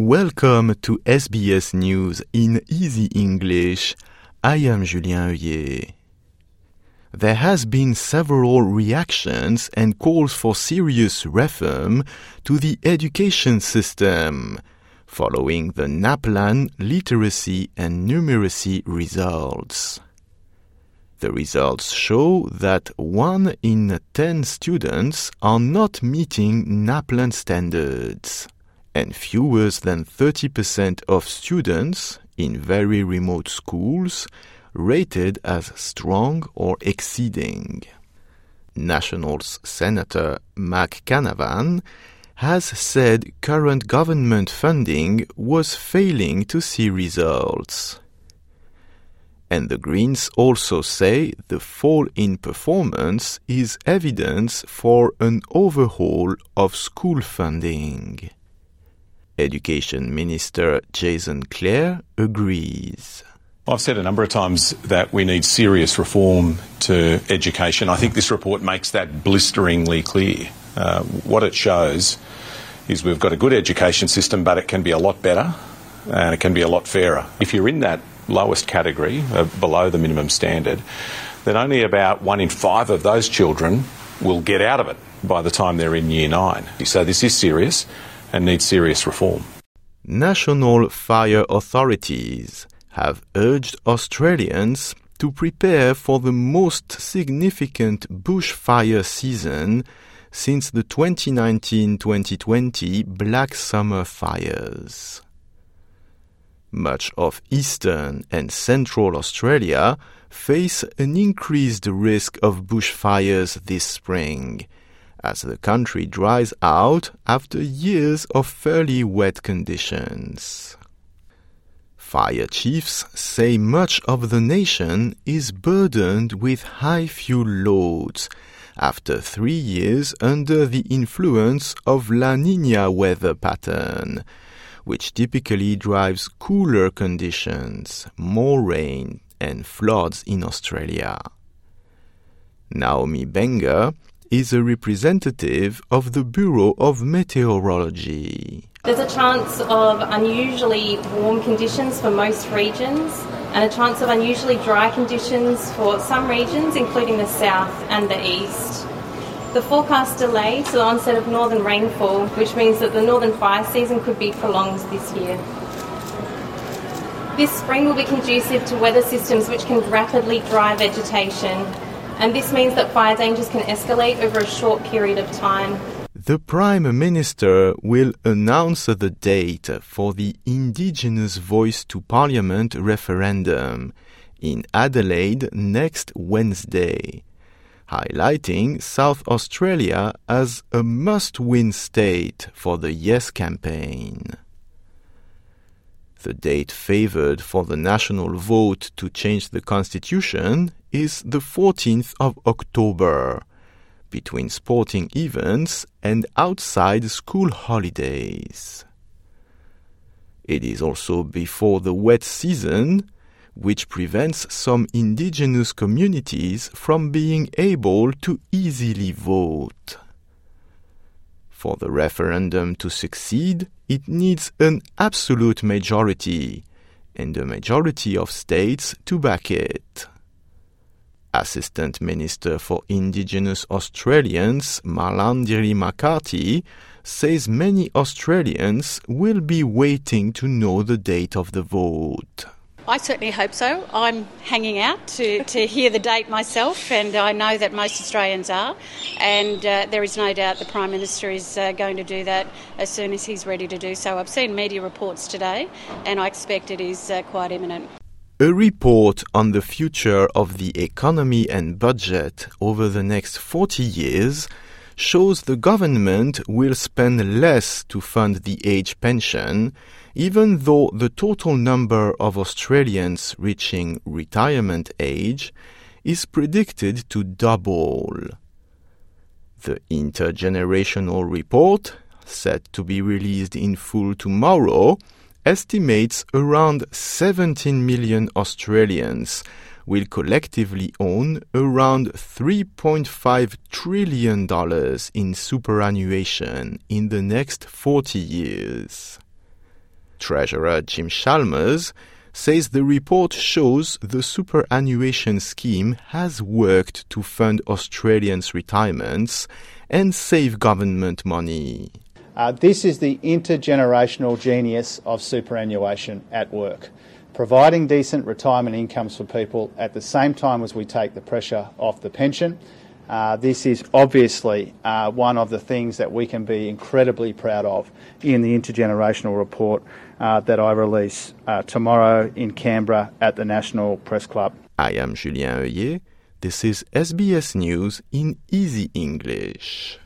Welcome to SBS News in Easy English. I am Julien Oeuillet. There has been several reactions and calls for serious reform to the education system following the NAPLAN literacy and numeracy results. The results show that 1 in 10 students are not meeting NAPLAN standards and fewer than 30% of students in very remote schools rated as strong or exceeding. Nationals Senator Matt Canavan has said current government funding was failing to see results. And the Greens also say the fall in performance is evidence for an overhaul of school funding. Education Minister Jason Clare agrees. I've said a number of times that we need serious reform to education. I think this report makes that blisteringly clear. Uh, what it shows is we've got a good education system, but it can be a lot better and it can be a lot fairer. If you're in that lowest category, uh, below the minimum standard, then only about one in five of those children will get out of it by the time they're in year nine. So this is serious and needs serious reform. National fire authorities have urged Australians to prepare for the most significant bushfire season since the 2019-2020 Black Summer fires. Much of eastern and central Australia face an increased risk of bushfires this spring as the country dries out after years of fairly wet conditions. Fire chiefs say much of the nation is burdened with high fuel loads after three years under the influence of La Nina weather pattern, which typically drives cooler conditions, more rain, and floods in Australia. Naomi Benger is a representative of the Bureau of Meteorology. There's a chance of unusually warm conditions for most regions and a chance of unusually dry conditions for some regions, including the south and the east. The forecast delays the onset of northern rainfall, which means that the northern fire season could be prolonged this year. This spring will be conducive to weather systems which can rapidly dry vegetation and this means that fire dangers can escalate over a short period of time. The Prime Minister will announce the date for the Indigenous Voice to Parliament referendum in Adelaide next Wednesday, highlighting South Australia as a must win state for the Yes campaign. The date favored for the national vote to change the constitution is the 14th of October, between sporting events and outside school holidays. It is also before the wet season, which prevents some indigenous communities from being able to easily vote. For the referendum to succeed, it needs an absolute majority, and a majority of states to back it. Assistant Minister for Indigenous Australians Malarndirri McCarthy says many Australians will be waiting to know the date of the vote. I certainly hope so. I'm hanging out to, to hear the date myself, and I know that most Australians are. And uh, there is no doubt the Prime Minister is uh, going to do that as soon as he's ready to do so. I've seen media reports today, and I expect it is uh, quite imminent. A report on the future of the economy and budget over the next 40 years shows the government will spend less to fund the age pension even though the total number of Australians reaching retirement age is predicted to double. The intergenerational report, set to be released in full tomorrow, estimates around 17 million Australians will collectively own around $3.5 trillion in superannuation in the next 40 years. Treasurer Jim Chalmers says the report shows the superannuation scheme has worked to fund Australians' retirements and save government money. Uh, this is the intergenerational genius of superannuation at work, providing decent retirement incomes for people at the same time as we take the pressure off the pension. Uh, this is obviously uh, one of the things that we can be incredibly proud of in the intergenerational report uh, that I release uh, tomorrow in Canberra at the National Press Club. I am Julien Oeuillet. This is SBS News in Easy English.